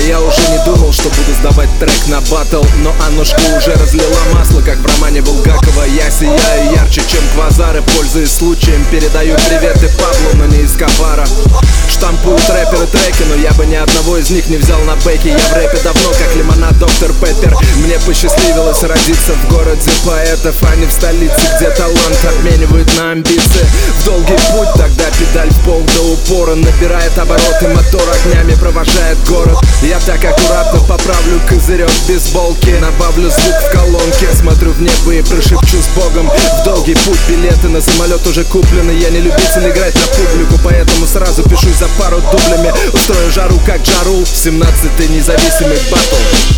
я уже не думал, что буду сдавать трек на батл Но Аннушка уже разлила масло, как в романе Булгакова. Я сияю ярче, чем квазары, пользуясь случаем Передаю приветы Паблу, но не из Кабара Штампуют рэперы треки, но я бы ни одного из них не взял на бэки. Я в рэпе давно, как лимонад доктор Пеппер. Мне посчастливилось родиться в городе поэтов, а не в столице Где талант обменивают на амбиции. В долгий путь тогда педаль в пол до упора Набирает обороты, мотор огнями провожает город Так аккуратно поправлю козырек бейсболки Набавлю звук в колонке, смотрю в небо и прошепчу с Богом. В долгий путь билеты на самолет уже куплены. Я не любитель играть на публику, поэтому сразу пишу за пару дублями. Устрою жару как жару. 17-й независимый батл